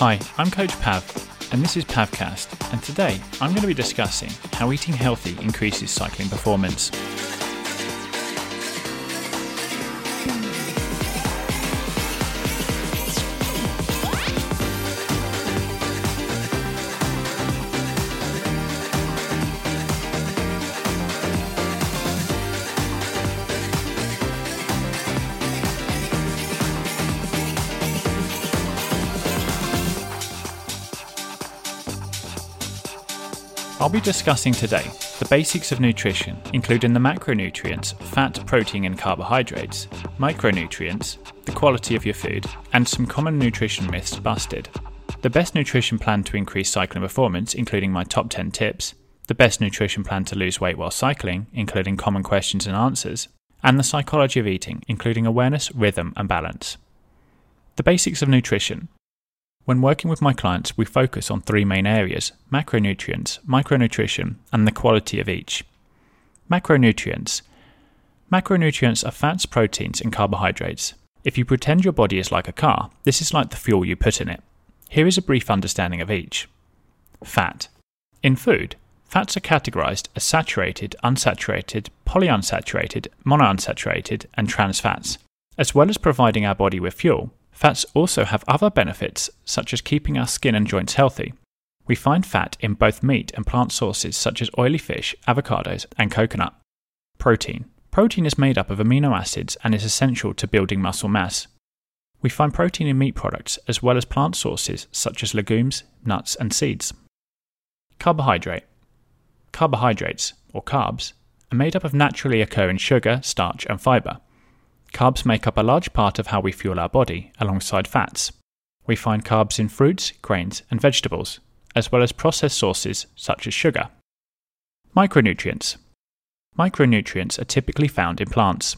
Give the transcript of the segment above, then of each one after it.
Hi, I'm Coach Pav, and this is Pavcast, and today I'm going to be discussing how eating healthy increases cycling performance. I'll be discussing today the basics of nutrition, including the macronutrients, fat, protein, and carbohydrates, micronutrients, the quality of your food, and some common nutrition myths busted. The best nutrition plan to increase cycling performance, including my top 10 tips, the best nutrition plan to lose weight while cycling, including common questions and answers, and the psychology of eating, including awareness, rhythm, and balance. The basics of nutrition. When working with my clients, we focus on three main areas macronutrients, micronutrition, and the quality of each. Macronutrients. Macronutrients are fats, proteins, and carbohydrates. If you pretend your body is like a car, this is like the fuel you put in it. Here is a brief understanding of each. Fat. In food, fats are categorized as saturated, unsaturated, polyunsaturated, monounsaturated, and trans fats. As well as providing our body with fuel, Fats also have other benefits, such as keeping our skin and joints healthy. We find fat in both meat and plant sources such as oily fish, avocados, and coconut. Protein. Protein is made up of amino acids and is essential to building muscle mass. We find protein in meat products as well as plant sources such as legumes, nuts, and seeds. Carbohydrate. Carbohydrates, or carbs, are made up of naturally occurring sugar, starch, and fiber. Carbs make up a large part of how we fuel our body, alongside fats. We find carbs in fruits, grains, and vegetables, as well as processed sources such as sugar. Micronutrients. Micronutrients are typically found in plants.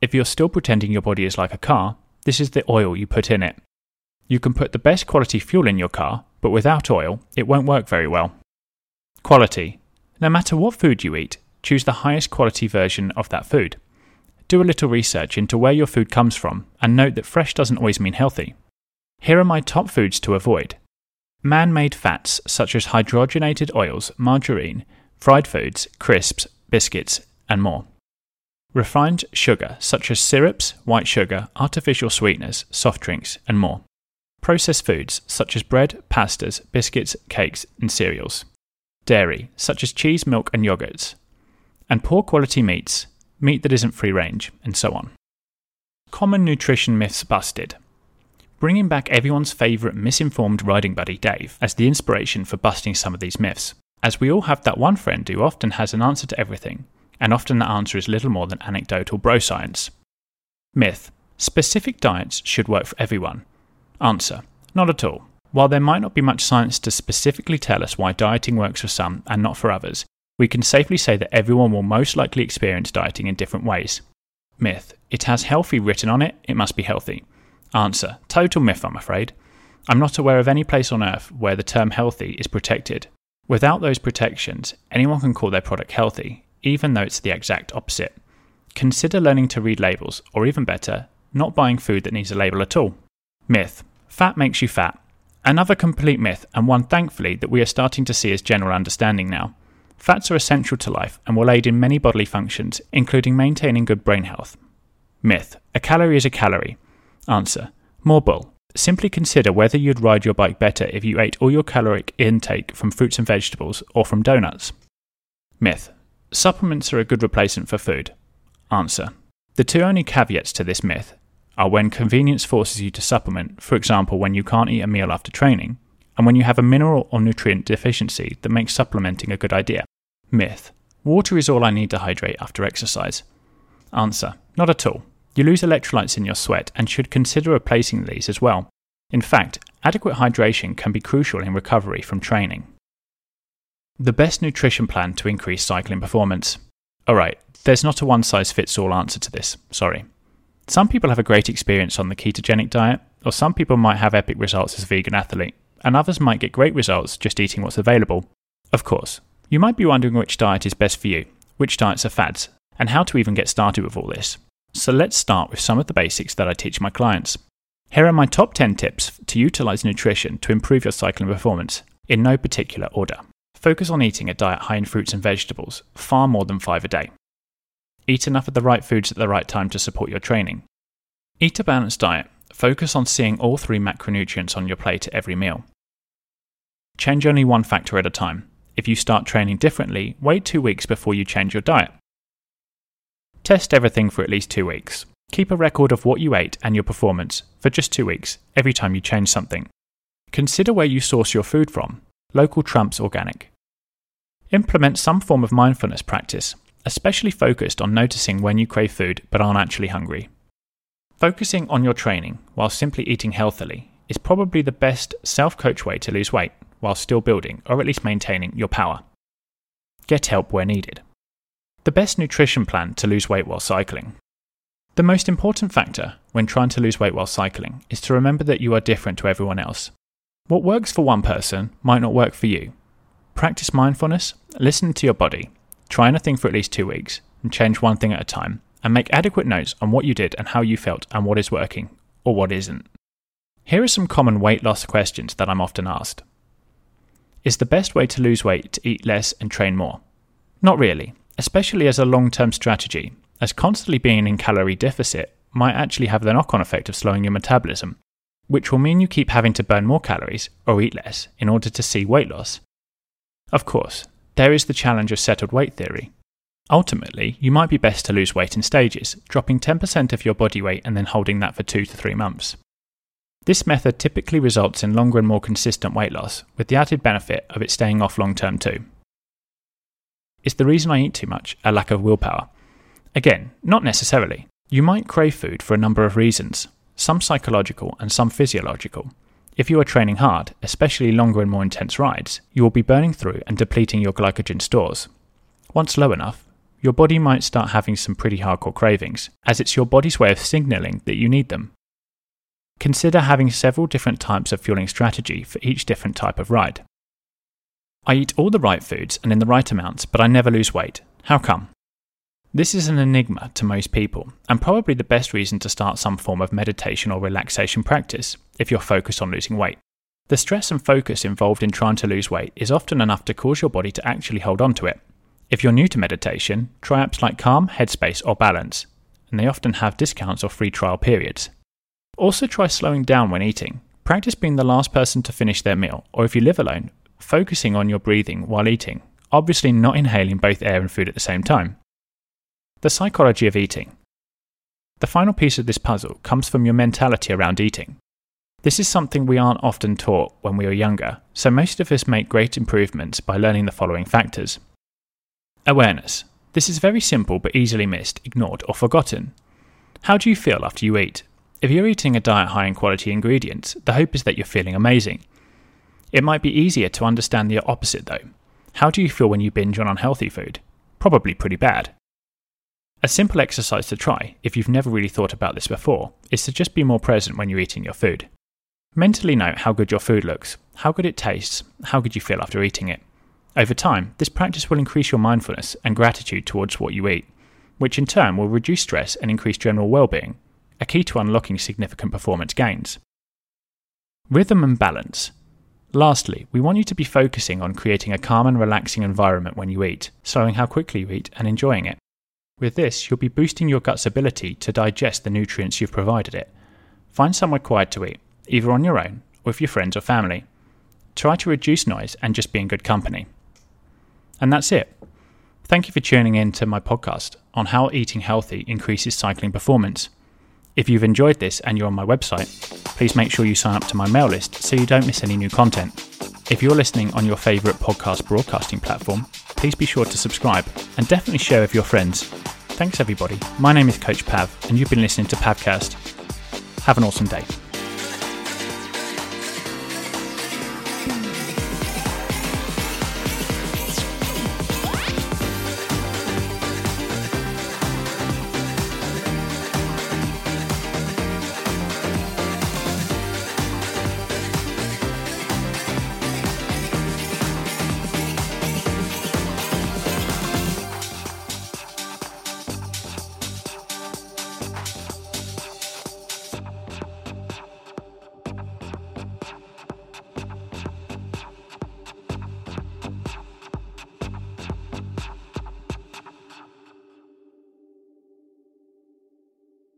If you're still pretending your body is like a car, this is the oil you put in it. You can put the best quality fuel in your car, but without oil, it won't work very well. Quality. No matter what food you eat, choose the highest quality version of that food. Do a little research into where your food comes from and note that fresh doesn't always mean healthy. Here are my top foods to avoid man made fats such as hydrogenated oils, margarine, fried foods, crisps, biscuits, and more. Refined sugar such as syrups, white sugar, artificial sweeteners, soft drinks, and more. Processed foods such as bread, pastas, biscuits, cakes, and cereals. Dairy such as cheese, milk, and yogurts. And poor quality meats meat that isn't free range, and so on. Common nutrition myths busted. Bringing back everyone's favourite misinformed riding buddy, Dave, as the inspiration for busting some of these myths, as we all have that one friend who often has an answer to everything, and often that answer is little more than anecdotal bro science. Myth Specific diets should work for everyone. Answer Not at all. While there might not be much science to specifically tell us why dieting works for some and not for others, we can safely say that everyone will most likely experience dieting in different ways. Myth. It has healthy written on it, it must be healthy. Answer. Total myth, I'm afraid. I'm not aware of any place on earth where the term healthy is protected. Without those protections, anyone can call their product healthy, even though it's the exact opposite. Consider learning to read labels, or even better, not buying food that needs a label at all. Myth. Fat makes you fat. Another complete myth, and one thankfully that we are starting to see as general understanding now. Fats are essential to life and will aid in many bodily functions, including maintaining good brain health. Myth A calorie is a calorie. Answer More bull. Simply consider whether you'd ride your bike better if you ate all your caloric intake from fruits and vegetables or from donuts. Myth Supplements are a good replacement for food. Answer The two only caveats to this myth are when convenience forces you to supplement, for example, when you can't eat a meal after training, and when you have a mineral or nutrient deficiency that makes supplementing a good idea. Myth Water is all I need to hydrate after exercise. Answer Not at all. You lose electrolytes in your sweat and should consider replacing these as well. In fact, adequate hydration can be crucial in recovery from training. The best nutrition plan to increase cycling performance. Alright, there's not a one size fits all answer to this, sorry. Some people have a great experience on the ketogenic diet, or some people might have epic results as a vegan athlete, and others might get great results just eating what's available. Of course, you might be wondering which diet is best for you, which diets are fads, and how to even get started with all this. So let's start with some of the basics that I teach my clients. Here are my top 10 tips to utilize nutrition to improve your cycling performance in no particular order. Focus on eating a diet high in fruits and vegetables, far more than five a day. Eat enough of the right foods at the right time to support your training. Eat a balanced diet. Focus on seeing all three macronutrients on your plate at every meal. Change only one factor at a time. If you start training differently, wait two weeks before you change your diet. Test everything for at least two weeks. Keep a record of what you ate and your performance for just two weeks every time you change something. Consider where you source your food from. Local trumps organic. Implement some form of mindfulness practice, especially focused on noticing when you crave food but aren't actually hungry. Focusing on your training while simply eating healthily is probably the best self coach way to lose weight while still building or at least maintaining your power. Get help where needed. The best nutrition plan to lose weight while cycling. The most important factor when trying to lose weight while cycling is to remember that you are different to everyone else. What works for one person might not work for you. Practice mindfulness, listen to your body, try anything for at least two weeks, and change one thing at a time, and make adequate notes on what you did and how you felt and what is working, or what isn't. Here are some common weight loss questions that I'm often asked. Is the best way to lose weight to eat less and train more? Not really, especially as a long term strategy, as constantly being in calorie deficit might actually have the knock on effect of slowing your metabolism, which will mean you keep having to burn more calories or eat less in order to see weight loss. Of course, there is the challenge of settled weight theory. Ultimately, you might be best to lose weight in stages, dropping 10% of your body weight and then holding that for 2 to 3 months. This method typically results in longer and more consistent weight loss, with the added benefit of it staying off long term too. Is the reason I eat too much a lack of willpower? Again, not necessarily. You might crave food for a number of reasons, some psychological and some physiological. If you are training hard, especially longer and more intense rides, you will be burning through and depleting your glycogen stores. Once low enough, your body might start having some pretty hardcore cravings, as it's your body's way of signaling that you need them. Consider having several different types of fueling strategy for each different type of ride. I eat all the right foods and in the right amounts, but I never lose weight. How come? This is an enigma to most people, and probably the best reason to start some form of meditation or relaxation practice if you're focused on losing weight. The stress and focus involved in trying to lose weight is often enough to cause your body to actually hold on to it. If you're new to meditation, try apps like Calm, Headspace, or Balance, and they often have discounts or free trial periods. Also, try slowing down when eating. Practice being the last person to finish their meal, or if you live alone, focusing on your breathing while eating, obviously not inhaling both air and food at the same time. The psychology of eating. The final piece of this puzzle comes from your mentality around eating. This is something we aren't often taught when we are younger, so most of us make great improvements by learning the following factors. Awareness. This is very simple but easily missed, ignored, or forgotten. How do you feel after you eat? If you're eating a diet high in quality ingredients, the hope is that you're feeling amazing. It might be easier to understand the opposite though. How do you feel when you binge on unhealthy food? Probably pretty bad. A simple exercise to try, if you've never really thought about this before, is to just be more present when you're eating your food. Mentally note how good your food looks, how good it tastes, how good you feel after eating it. Over time, this practice will increase your mindfulness and gratitude towards what you eat, which in turn will reduce stress and increase general well-being, a key to unlocking significant performance gains. Rhythm and balance. Lastly, we want you to be focusing on creating a calm and relaxing environment when you eat, slowing how quickly you eat and enjoying it. With this, you'll be boosting your gut's ability to digest the nutrients you've provided it. Find somewhere quiet to eat, either on your own or with your friends or family. Try to reduce noise and just be in good company. And that's it. Thank you for tuning in to my podcast on how eating healthy increases cycling performance. If you've enjoyed this and you're on my website, please make sure you sign up to my mail list so you don't miss any new content. If you're listening on your favourite podcast broadcasting platform, please be sure to subscribe and definitely share with your friends. Thanks, everybody. My name is Coach Pav, and you've been listening to Pavcast. Have an awesome day.